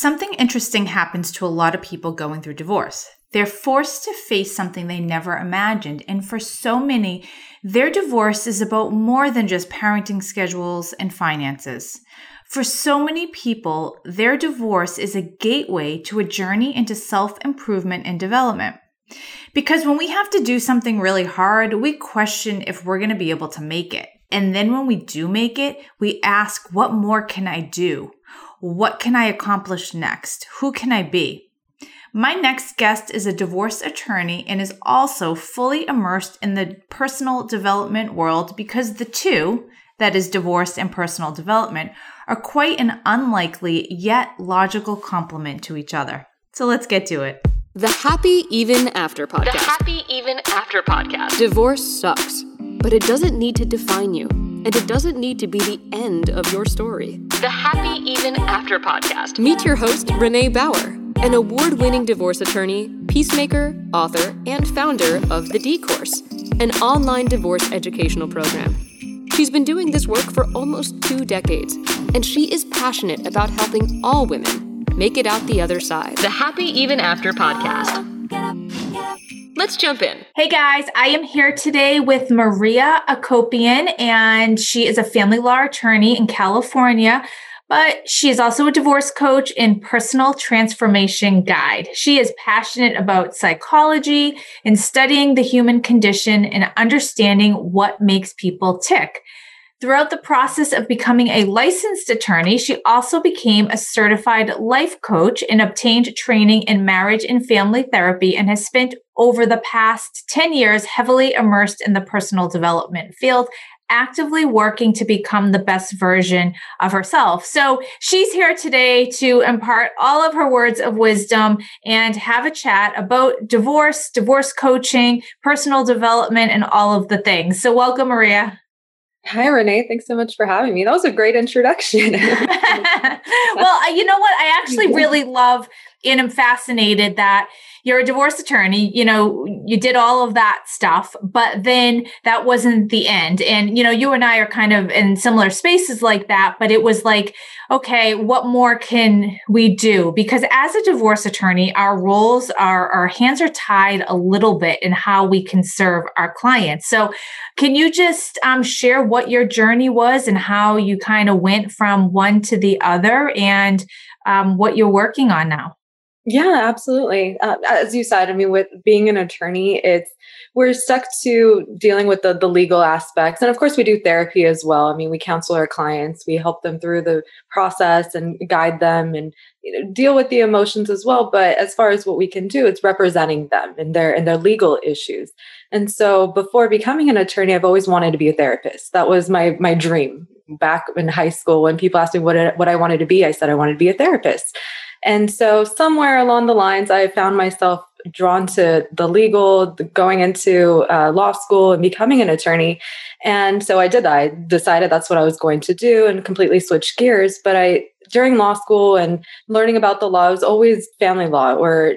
Something interesting happens to a lot of people going through divorce. They're forced to face something they never imagined. And for so many, their divorce is about more than just parenting schedules and finances. For so many people, their divorce is a gateway to a journey into self improvement and development. Because when we have to do something really hard, we question if we're going to be able to make it. And then when we do make it, we ask, what more can I do? What can I accomplish next? Who can I be? My next guest is a divorce attorney and is also fully immersed in the personal development world because the two, that is divorce and personal development, are quite an unlikely yet logical complement to each other. So let's get to it. The Happy Even After podcast. The Happy Even After podcast. Divorce sucks, but it doesn't need to define you, and it doesn't need to be the end of your story. The Happy Even After podcast. Meet your host, Renee Bauer, an award winning divorce attorney, peacemaker, author, and founder of The D Course, an online divorce educational program. She's been doing this work for almost two decades, and she is passionate about helping all women make it out the other side. The Happy Even After podcast. Let's jump in. Hey guys, I am here today with Maria Akopian, and she is a family law attorney in California. But she is also a divorce coach and personal transformation guide. She is passionate about psychology and studying the human condition and understanding what makes people tick. Throughout the process of becoming a licensed attorney, she also became a certified life coach and obtained training in marriage and family therapy and has spent over the past 10 years heavily immersed in the personal development field, actively working to become the best version of herself. So she's here today to impart all of her words of wisdom and have a chat about divorce, divorce coaching, personal development, and all of the things. So welcome, Maria. Hi, Renee. Thanks so much for having me. That was a great introduction. well, you know what? I actually really love and I'm fascinated that you're a divorce attorney, you know, you did all of that stuff, but then that wasn't the end. And, you know, you and I are kind of in similar spaces like that, but it was like, okay, what more can we do? Because as a divorce attorney, our roles are, our hands are tied a little bit in how we can serve our clients. So can you just um, share what your journey was and how you kind of went from one to the other and um, what you're working on now? Yeah, absolutely. Uh, as you said, I mean, with being an attorney, it's we're stuck to dealing with the, the legal aspects. And of course, we do therapy as well. I mean, we counsel our clients, we help them through the process and guide them and you know, deal with the emotions as well. But as far as what we can do, it's representing them and their and their legal issues. And so before becoming an attorney, I've always wanted to be a therapist. That was my my dream back in high school when people asked me what, what I wanted to be, I said I wanted to be a therapist. And so somewhere along the lines, I found myself drawn to the legal, going into uh, law school and becoming an attorney. And so I did that. I decided that's what I was going to do and completely switched gears. But I, during law school and learning about the law, it was always family law or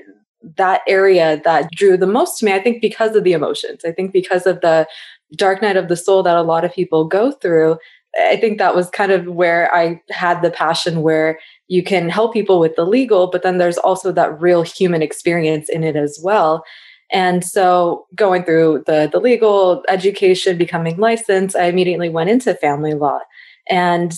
that area that drew the most to me. I think because of the emotions. I think because of the dark night of the soul that a lot of people go through. I think that was kind of where I had the passion where you can help people with the legal, but then there's also that real human experience in it as well. And so going through the, the legal education, becoming licensed, I immediately went into family law. And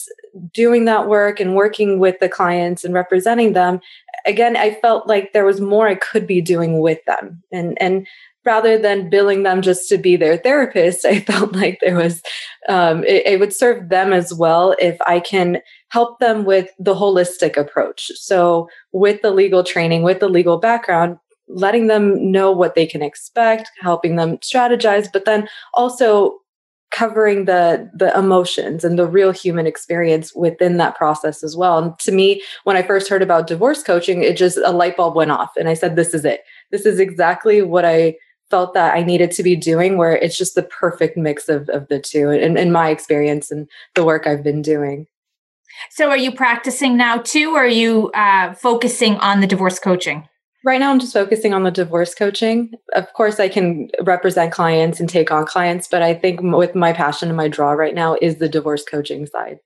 doing that work and working with the clients and representing them, again, I felt like there was more I could be doing with them. And and rather than billing them just to be their therapist, I felt like there was, um, it, it, would serve them as well if I can help them with the holistic approach. So, with the legal training, with the legal background, letting them know what they can expect, helping them strategize, but then also covering the the emotions and the real human experience within that process as well. And to me, when I first heard about divorce coaching, it just a light bulb went off and I said this is it. This is exactly what I felt that I needed to be doing, where it's just the perfect mix of, of the two, in, in my experience and the work I've been doing. So, are you practicing now too, or are you uh, focusing on the divorce coaching? Right now, I'm just focusing on the divorce coaching. Of course, I can represent clients and take on clients, but I think with my passion and my draw right now is the divorce coaching side.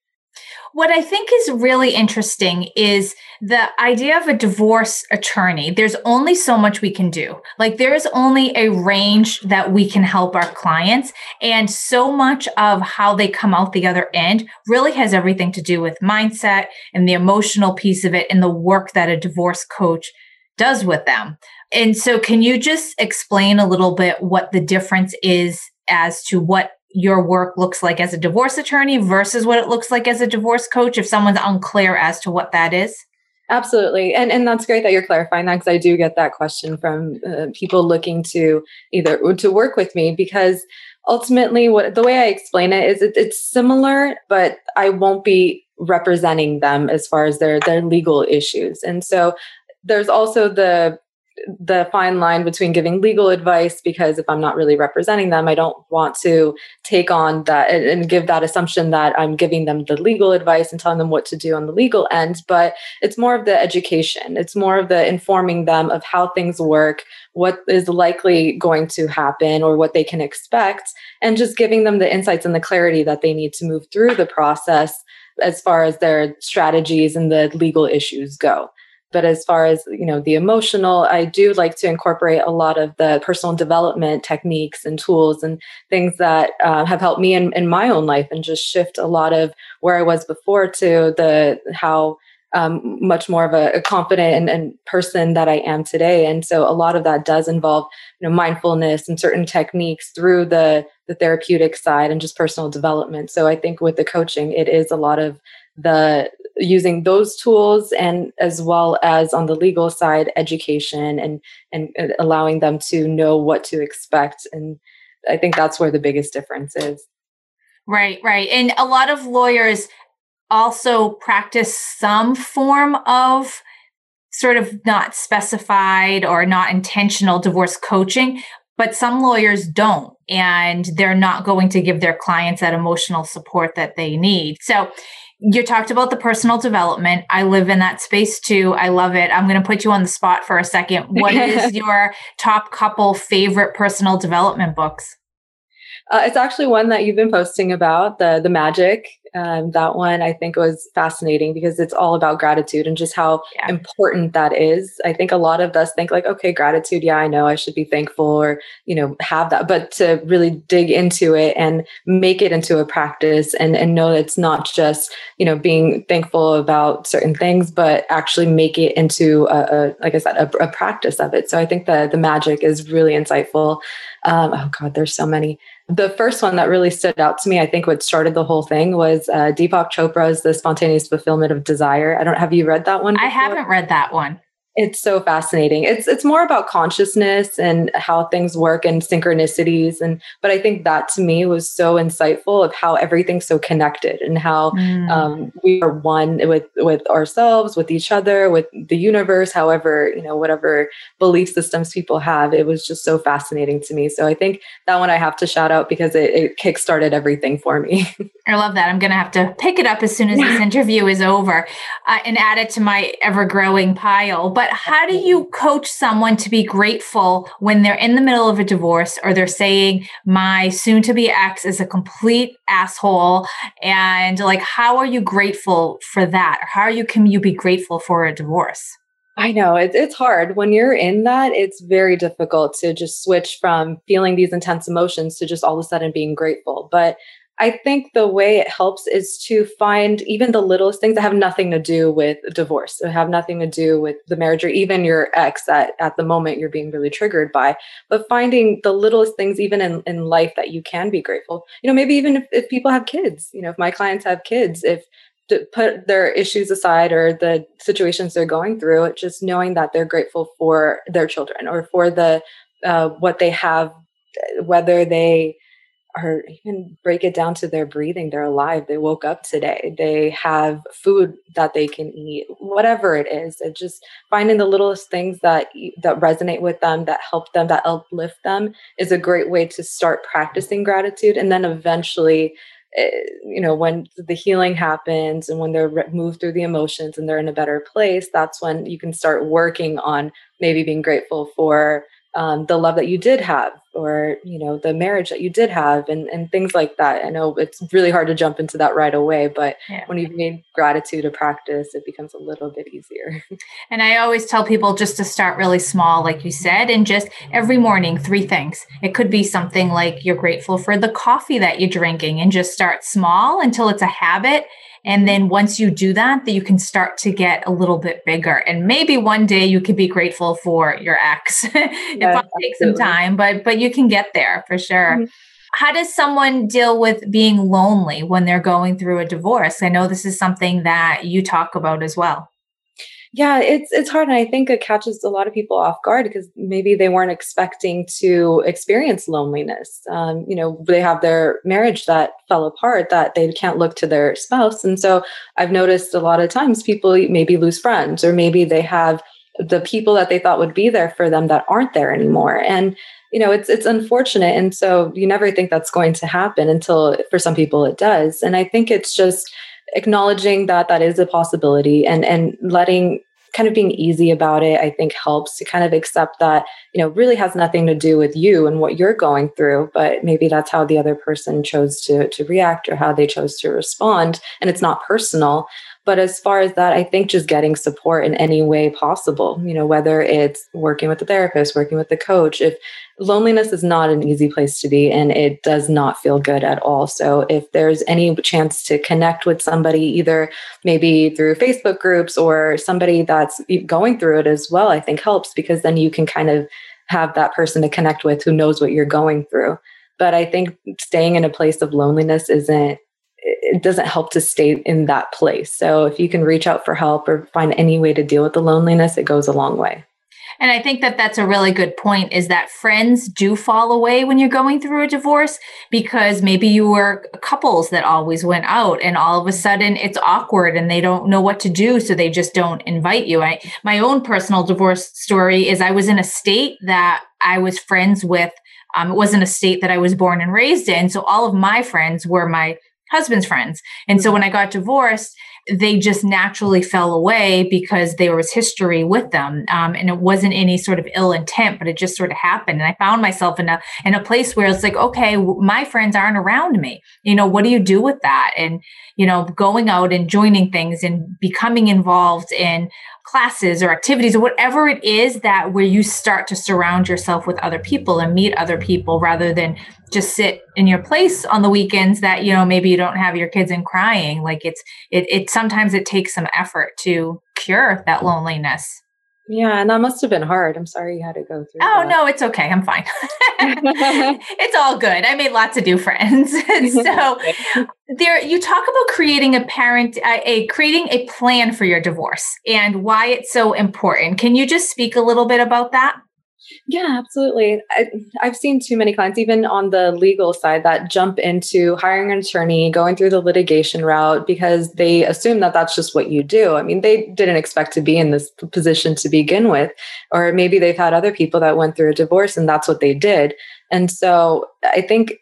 What I think is really interesting is the idea of a divorce attorney. There's only so much we can do. Like there's only a range that we can help our clients. And so much of how they come out the other end really has everything to do with mindset and the emotional piece of it and the work that a divorce coach does with them. And so can you just explain a little bit what the difference is as to what your work looks like as a divorce attorney versus what it looks like as a divorce coach if someone's unclear as to what that is? Absolutely. And and that's great that you're clarifying that because I do get that question from uh, people looking to either to work with me because ultimately what the way I explain it is it, it's similar but I won't be representing them as far as their their legal issues. And so there's also the the fine line between giving legal advice because if I'm not really representing them, I don't want to take on that and, give that assumption that I'm giving them the legal advice and telling them what to do on the legal end. But it's more of the education, it's more of the informing them of how things work, what is likely going to happen, or what they can expect, and just giving them the insights and the clarity that they need to move through the process as far as their strategies and the legal issues go but as far as you know the emotional i do like to incorporate a lot of the personal development techniques and tools and things that uh, have helped me in, in my own life and just shift a lot of where i was before to the how um, much more of a, a confident and, and, person that I am today. And so a lot of that does involve, you know, mindfulness and certain techniques through the the therapeutic side and just personal development. So I think with the coaching, it is a lot of the using those tools and as well as on the legal side education and and allowing them to know what to expect. And i think that's where the biggest difference is. Right right. And a lot of lawyers also practice some form of sort of not specified or not intentional divorce coaching but some lawyers don't and they're not going to give their clients that emotional support that they need. So you talked about the personal development. I live in that space too. I love it. I'm going to put you on the spot for a second. What is your top couple favorite personal development books? Uh, it's actually one that you've been posting about the the magic um, that one I think was fascinating because it's all about gratitude and just how yeah. important that is. I think a lot of us think like, okay, gratitude, yeah, I know I should be thankful or you know have that, but to really dig into it and make it into a practice and and know that it's not just you know being thankful about certain things, but actually make it into a, a like I said, a, a, practice of it. So I think that the magic is really insightful. Um, oh God, there's so many the first one that really stood out to me, I think what started the whole thing was uh, Deepak Chopra's The Spontaneous Fulfillment of Desire. I don't have you read that one? Before? I haven't read that one. It's so fascinating. It's it's more about consciousness and how things work and synchronicities and but I think that to me was so insightful of how everything's so connected and how mm. um, we are one with with ourselves, with each other, with the universe. However, you know whatever belief systems people have, it was just so fascinating to me. So I think that one I have to shout out because it, it kickstarted everything for me. I love that. I'm going to have to pick it up as soon as this interview is over uh, and add it to my ever growing pile. But how do you coach someone to be grateful when they're in the middle of a divorce or they're saying, my soon to be ex is a complete asshole? And like, how are you grateful for that? How are you, can you be grateful for a divorce? I know it's it's hard when you're in that. It's very difficult to just switch from feeling these intense emotions to just all of a sudden being grateful. But I think the way it helps is to find even the littlest things that have nothing to do with divorce, that have nothing to do with the marriage or even your ex that at the moment you're being really triggered by, but finding the littlest things even in, in life that you can be grateful. You know, maybe even if, if people have kids, you know, if my clients have kids, if to put their issues aside or the situations they're going through, just knowing that they're grateful for their children or for the uh, what they have, whether they or even break it down to their breathing they're alive they woke up today they have food that they can eat whatever it is it just finding the littlest things that that resonate with them that help them that uplift them is a great way to start practicing gratitude and then eventually eh, you know when the healing happens and when they're moved through the emotions and they're in a better place that's when you can start working on maybe being grateful for um, the love that you did have or you know the marriage that you did have and, and things like that. I know it's really hard to jump into that right away but yeah. when you've made gratitude a practice it becomes a little bit easier. And i always tell people just to start really small like you said and just every morning three things. It could be something like you're grateful for the coffee that you're drinking and just start small until it's a habit and then once you do that, that you can start to get a little bit bigger. And maybe one day you could be grateful for your ex. it yes, might take some time, but but you can get there for sure. Mm-hmm. How does someone deal with being lonely when they're going through a divorce? I know this is something that you talk about as well yeah it's it's hard and i think it catches a lot of people off guard because maybe they weren't expecting to experience loneliness. Um, you know they have their marriage that fell apart that they can't look to their spouse and so i've noticed a lot of times people maybe lose friends or maybe they have the people that they thought would be there for them that aren't there anymore and you know it's it's unfortunate and so you never think that's going to happen until for some people it does and i think it's just acknowledging that that is a possibility and and letting kind of being easy about it i think helps to kind of accept that you know really has nothing to do with you and what you're going through but maybe that's how the other person chose to to react or how they chose to respond. And it's not personal but as far as that, I think just getting support in any way possible, you know, whether it's working with the therapist, working with the coach, if loneliness is not an easy place to be and it does not feel good at all. So if there's any chance to connect with somebody, either maybe through Facebook groups or somebody that's going through it as well, I think helps because then you can kind of have that person to connect with who knows what you're going through. But I think staying in a place of loneliness isn't it doesn't help to stay in that place. So if you can reach out for help or find any way to deal with the loneliness, it goes a long way. And I think that that's a really good point is that friends do fall away when you're going through a divorce because maybe you were couples that always went out and all of a sudden it's awkward and they don't know what to do. So they just don't invite you. I, my own personal divorce story is I was in a state that I was friends with. Um, it wasn't a state that I was born and raised in. So all of my friends were my husband's friends. And so when I got divorced, they just naturally fell away because there was history with them um, and it wasn't any sort of ill intent but it just sort of happened. And i found myself in a in a place where it's like okay my friends aren't around me. You know what do you do with that? And you know going out and joining things and becoming involved in classes or activities or whatever it is that where you start to surround yourself with other people and meet other people rather than just sit in your place on the weekends that you know maybe you don't have your kids in crying like it's it, it sometimes it takes some effort to cure that loneliness yeah, and that must have been hard. I'm sorry you had to go through. Oh that. no, it's okay. I'm fine. it's all good. I made lots of new friends. so there, you talk about creating a parent, a creating a plan for your divorce and why it's so important. Can you just speak a little bit about that? Yeah, absolutely. I, have seen too many clients, even on the legal side, that jump into hiring an attorney, going through the litigation route because they assume that that's just what you do. I mean, they didn't expect to be in this position to begin with, or maybe they've had other people that went through a divorce and that's what they did. And so I think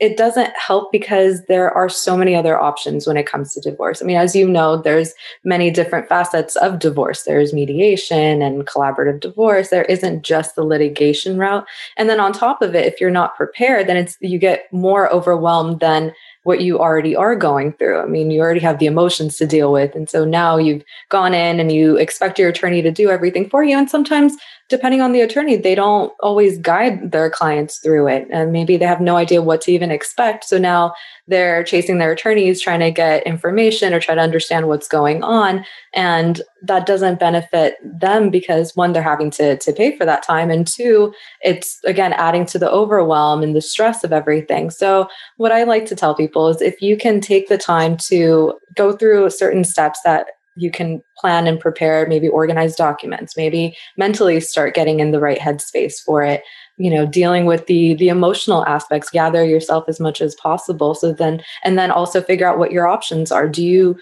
it doesn't help because there are so many other options when it comes to divorce. I mean, as you know, there's many different facets of divorce. There's mediation and collaborative divorce. There isn't just the litigation route. And then on top of it, if you're not prepared, then it's you get more overwhelmed than what you already are going through. I mean, you already have the emotions to deal with. And so now you've gone in and you expect your attorney to do everything for you. And sometimes depending on the attorney, they don't always guide their clients through it. And maybe they have no idea what to even expect. So now they're chasing their attorneys, trying to get information or try to understand what's going on. And that doesn't benefit them because one, they're having to, to pay for that time. And two, it's again adding to the overwhelm and the stress of everything. So, what I like to tell people is if you can take the time to go through certain steps that you can plan and prepare maybe organize documents maybe mentally start getting in the right headspace for it. You know dealing with the the emotional aspects gather yourself as much as possible. So then and then also figure out what your options are. Do you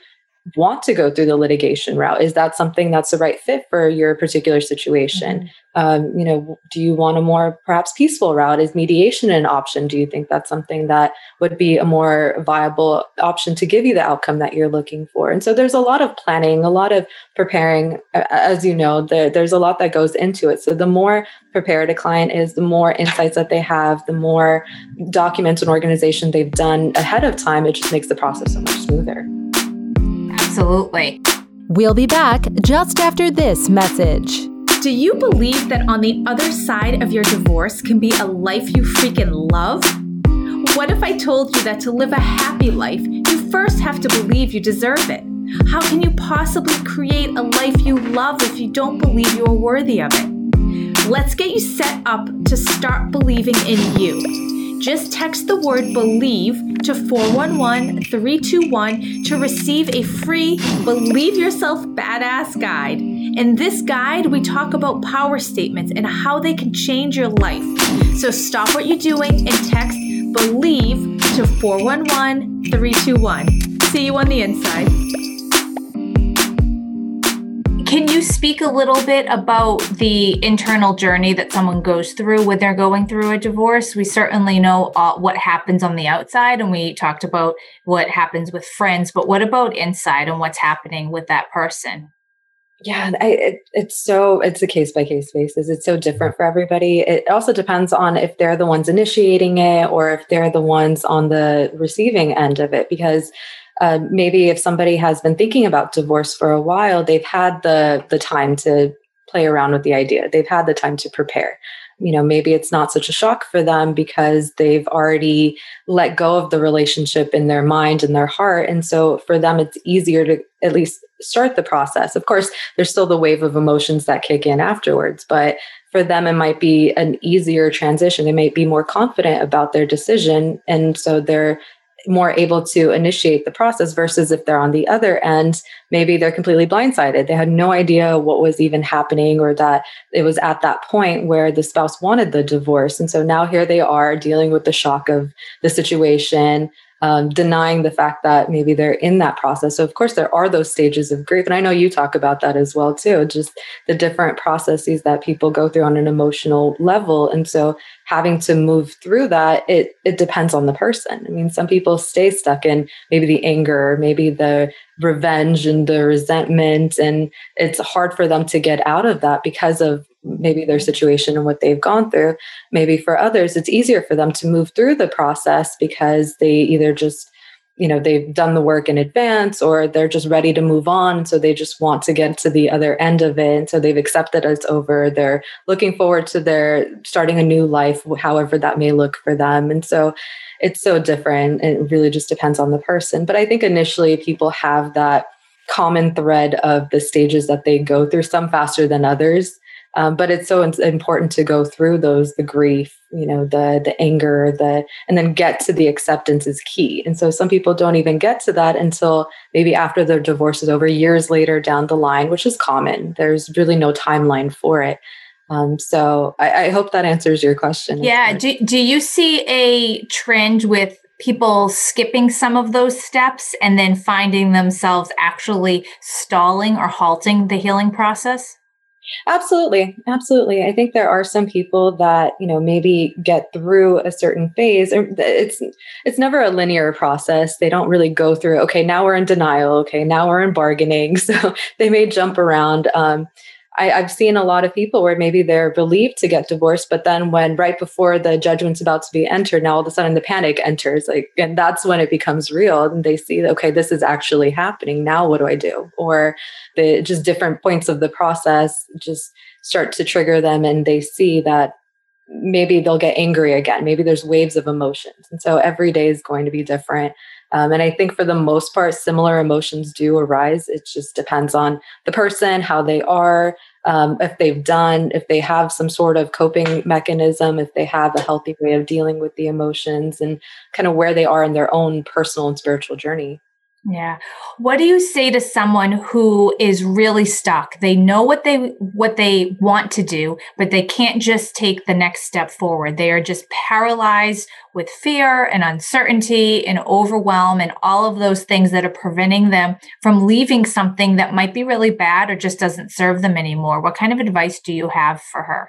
want to go through the litigation route? Is that something that's the right fit for your particular situation? Mm-hmm. Um, you know, do you want a more perhaps peaceful route? Is mediation an option? Do you think that's something that would be a more viable option to give you the outcome that you're looking for? And so there's a lot of planning, a lot of preparing. As you know, there, there's a lot that goes into it. So the more prepared a client is, the more insights that they have, the more documents and organization they've done ahead of time, it just makes the process so much smoother. Absolutely. We'll be back just after this message. Do you believe that on the other side of your divorce can be a life you freaking love? What if I told you that to live a happy life, you first have to believe you deserve it? How can you possibly create a life you love if you don't believe you are worthy of it? Let's get you set up to start believing in you. Just text the word believe to 411 321 to receive a free Believe Yourself Badass guide. In this guide, we talk about power statements and how they can change your life. So stop what you're doing and text believe to 411 321. See you on the inside. Can you speak a little bit about the internal journey that someone goes through when they're going through a divorce? We certainly know uh, what happens on the outside, and we talked about what happens with friends, but what about inside and what's happening with that person? Yeah, I, it, it's so it's a case by case basis. It's so different for everybody. It also depends on if they're the ones initiating it or if they're the ones on the receiving end of it. Because uh, maybe if somebody has been thinking about divorce for a while, they've had the the time to play around with the idea. They've had the time to prepare. You know, maybe it's not such a shock for them because they've already let go of the relationship in their mind and their heart. And so for them, it's easier to at least start the process. Of course, there's still the wave of emotions that kick in afterwards, but for them, it might be an easier transition. They might be more confident about their decision. And so they're more able to initiate the process versus if they're on the other end, maybe they're completely blindsided. They had no idea what was even happening or that it was at that point where the spouse wanted the divorce. And so now here they are dealing with the shock of the situation, um, denying the fact that maybe they're in that process. So, of course, there are those stages of grief. And I know you talk about that as well, too, just the different processes that people go through on an emotional level. And so, having to move through that, it, it depends on the person. I mean, some people stay stuck in maybe the anger, maybe the revenge and the resentment. And it's hard for them to get out of that because of maybe their situation and what they've gone through. Maybe for others, it's easier for them to move through the process because they either just you know they've done the work in advance or they're just ready to move on. So they just want to get to the other end of it. And so they've accepted it's over. They're looking forward to their starting a new life however that may look for them. And so it's so different. It really just depends on the person. But i think initially people have that common thread of the stages that they go through some faster than others um, but it's so important to go through those, the grief, you know, the the anger, the and then get to the acceptance is key. And so some people don't even get to that until maybe after their divorce is over, years later down the line, which is common. There's really no timeline for it. Um, so I, I, hope that answers your question. Yeah. Do, do you see a trend with people skipping some of those steps and then finding themselves actually stalling or halting the healing process? Absolutely. Absolutely. I think there are some people that, you know, maybe get through a certain phase. It's it's never a linear process. They don't really go through, okay, now we're in denial. Okay, now we're in bargaining. So they may jump around. Um, I, have seen a lot of people where maybe they're relieved to get divorced, but then when right before the judgment's about to be entered, now all of a sudden the panic enters, like, and that's when it becomes real. And they see, okay, this is actually happening. Now what do I do? Or the just different points of the process just start to trigger them, and they see that maybe they'll get angry again. Maybe there's waves of emotions, and so every day is going to be different. Um, and I think for the most part, similar emotions do arise. It just depends on the person, how they are, um, if they've done, if they have some sort of coping mechanism, if they have a healthy way of dealing with the emotions, and kind of where they are in their own personal and spiritual journey. Yeah. What do you say to someone who is really stuck? They know what they what they want to do, but they can't just take the next step forward. They are just paralyzed with fear and uncertainty and overwhelm and all of those things that are preventing them from leaving something that might be really bad or just doesn't serve them anymore. What kind of advice do you have for her?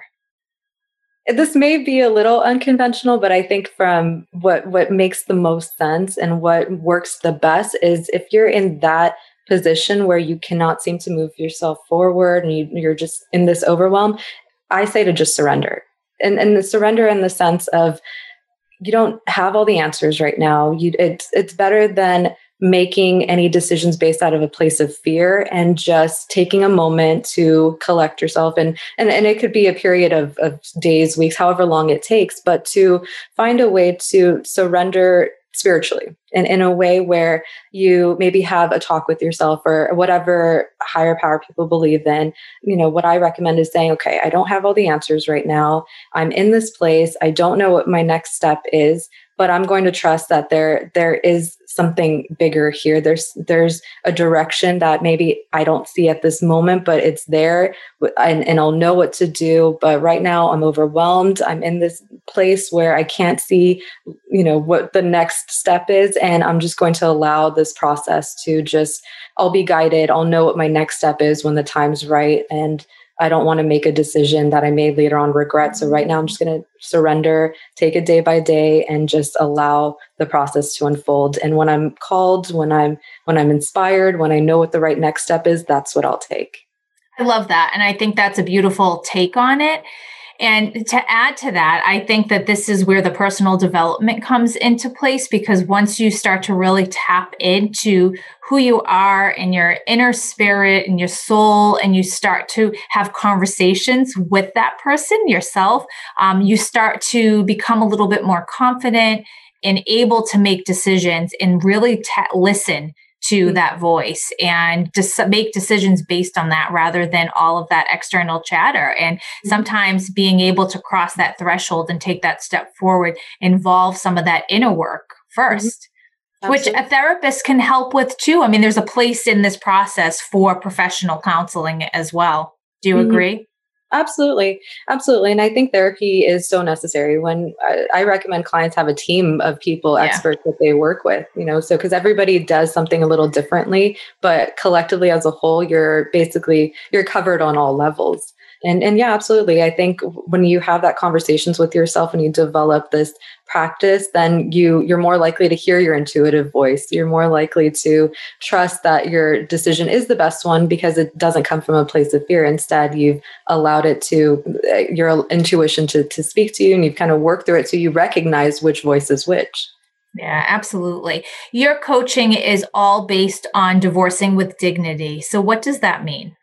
This may be a little unconventional but i think from what what makes the most sense and what works the best is if you're in that position where you cannot seem to move yourself forward and you, you're just in this overwhelm i say to just surrender. And and the surrender in the sense of you don't have all the answers right now. You it's it's better than making any decisions based out of a place of fear and just taking a moment to collect yourself. And and, and it could be a period of, of days weeks however long it takes but to find a way to surrender spiritually and in a way where you maybe have a talk with yourself or whatever higher power people believe in. You know what i recommend is saying okay i don't have all the answers right now. I'm in this place. I don't know what my next step is but i'm going to trust that there there is something bigger here. There's there's a direction that maybe i don't see at this moment but it's there and, and i'll know what to do. But right now i'm overwhelmed. I'm in this place where i can't see you know what the next step is and i'm just going to allow this process to just i'll be guided. I'll know what my next step is when the time's right and I don't want to make a decision that I made later on regret. So right now I'm just going to surrender, take it day by day and just allow the process to unfold. And when I'm called, when I'm when I'm inspired, when I know what the right next step is, that's what I'll take. I love that and I think that's a beautiful take on it. And to add to that, I think that this is where the personal development comes into place because once you start to really tap into who you are and your inner spirit and your soul, and you start to have conversations with that person yourself, um, you start to become a little bit more confident and able to make decisions and really t- listen to mm-hmm. that voice and just make decisions based on that rather than all of that external chatter. And mm-hmm. sometimes being able to cross that threshold and take that step forward involves some of that inner work 1st mm-hmm. which a therapist can help with too. I mean, there's a place in this process for professional counseling as well. Do you mm-hmm. agree? Absolutely. Absolutely. And I think therapy is so necessary when I, I recommend clients have a team of people, yeah. experts that they work with, you know, so because everybody does something a little differently, but collectively as a whole, you're basically, you're covered on all levels. And and yeah, absolutely. I think when you have that conversations with yourself and you develop this practice, then you you're more likely to hear your intuitive voice. You're more likely to trust that your decision is the best one because it doesn't come from a place of fear. Instead, you've allowed it to uh, your intuition to to speak to you and you've kind of worked through it so you recognize which voice is which. Yeah, absolutely. Your coaching is all based on divorcing with dignity. So what does that mean?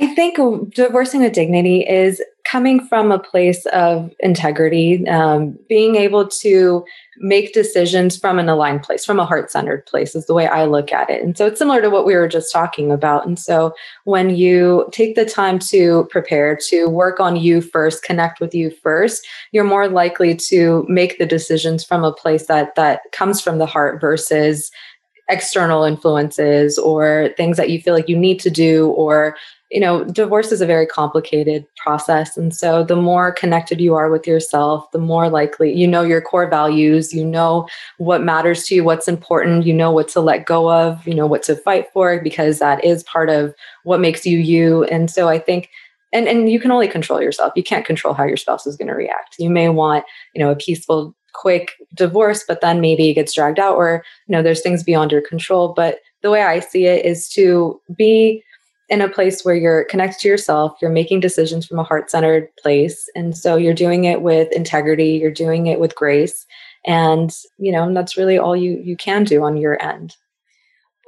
I think divorcing with dignity is coming from a place of integrity, um, being able to make decisions from an aligned place, from a heart centered place, is the way I look at it. And so it's similar to what we were just talking about. And so when you take the time to prepare, to work on you first, connect with you first, you're more likely to make the decisions from a place that that comes from the heart versus external influences or things that you feel like you need to do or you know, divorce is a very complicated process. And so the more connected you are with yourself, the more likely you know your core values, you know what matters to you, what's important, you know what to let go of, you know what to fight for, because that is part of what makes you you. And so I think and and you can only control yourself. You can't control how your spouse is going to react. You may want, you know, a peaceful quick divorce but then maybe it gets dragged out or you know there's things beyond your control but the way i see it is to be in a place where you're connected to yourself, you're making decisions from a heart centered place. And so you're doing it with integrity, you're doing it with grace. And, you know, that's really all you, you can do on your end.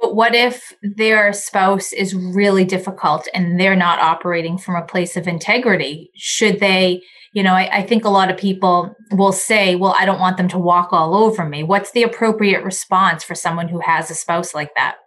But what if their spouse is really difficult and they're not operating from a place of integrity? Should they, you know, I, I think a lot of people will say, well, I don't want them to walk all over me. What's the appropriate response for someone who has a spouse like that?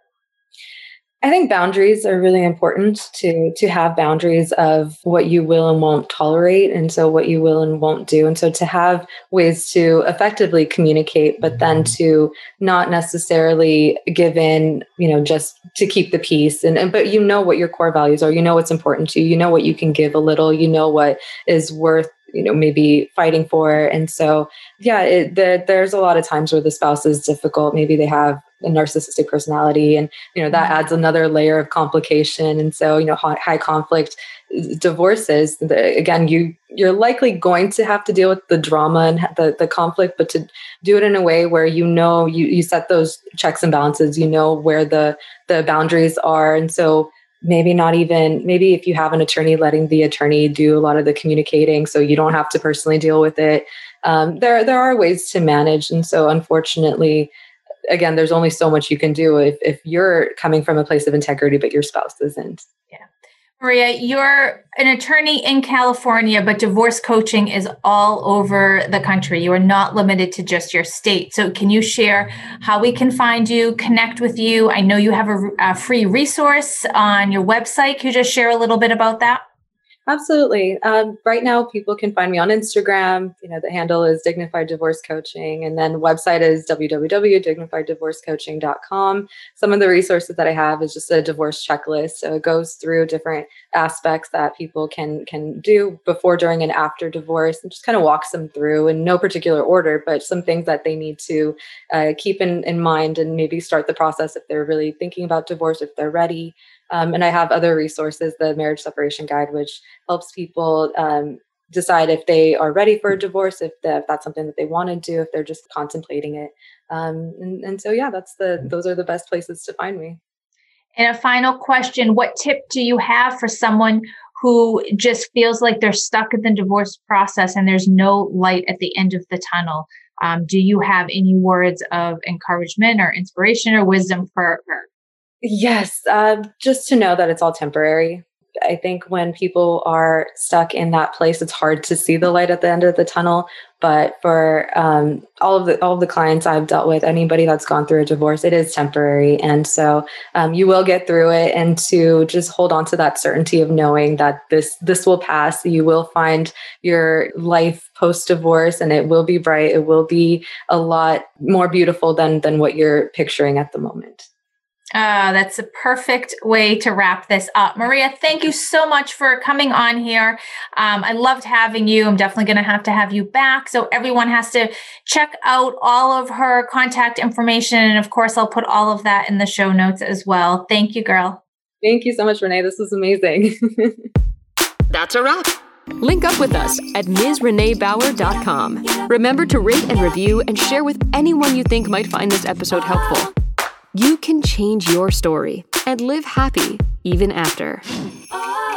I think boundaries are really important to to have boundaries of what you will and won't tolerate and so what you will and won't do. And so to have ways to effectively communicate but then mm-hmm. to not necessarily give in you know just to keep the peace. And, and but you know what your core values are. You know what's important to you. You know what you can give a little. You know what is worth you know maybe fighting for. And so yeah it, the, there's a lot of times where the spouse is difficult. Maybe they have a narcissistic personality and you know that mm-hmm. adds another layer of complication and so you know high, conflict uh, divorces the, again you you're likely going to have to deal with the drama and the, the conflict but to do it in a way where you know you, you set those checks and balances you know where the the boundaries are and so maybe not even maybe if you have an attorney letting the attorney do a lot of the communicating so you don't have to personally deal with it um, there there are ways to manage and so unfortunately again, there's only so much you can do if, if you're coming from a place of integrity, but your spouse isn't. Yeah. Maria, you're an attorney in California, but divorce coaching is all over the country. You are not limited to just your state. So, can you share how we can find you, connect with you? I know you have a, a free resource on your website. Can you just share a little bit about that? Absolutely. Um, right now, people can find me on Instagram. You know, the handle is Dignified Divorce Coaching, and then website is www.dignifieddivorcecoaching.com. Some of the resources that I have is just a divorce checklist, so it goes through different aspects that people can can do before, during, and after divorce, and just kind of walks them through in no particular order, but some things that they need to uh, keep in in mind and maybe start the process if they're really thinking about divorce, if they're ready. Um, and I have other resources, the Marriage Separation Guide, which helps people um, decide if they are ready for a divorce, if, the, if that's something that they want to do, if they're just contemplating it. Um, and, and so, yeah, that's the those are the best places to find me. And a final question: What tip do you have for someone who just feels like they're stuck in the divorce process and there's no light at the end of the tunnel? Um, do you have any words of encouragement or inspiration or wisdom for her? Yes, uh, just to know that it's all temporary. I think when people are stuck in that place, it's hard to see the light at the end of the tunnel. But for um, all of the all of the clients I've dealt with, anybody that's gone through a divorce, it is temporary, and so um, you will get through it. And to just hold on to that certainty of knowing that this this will pass, you will find your life post divorce, and it will be bright. It will be a lot more beautiful than than what you're picturing at the moment. Uh, that's a perfect way to wrap this up. Maria, thank you so much for coming on here. Um, I loved having you. I'm definitely going to have to have you back. So everyone has to check out all of her contact information. And of course, I'll put all of that in the show notes as well. Thank you, girl. Thank you so much, Renee. This was amazing. That's a wrap. Link up with us at MsReneeBauer.com. Remember to rate and review and share with anyone you think might find this episode helpful. You can change your story and live happy even after. Oh.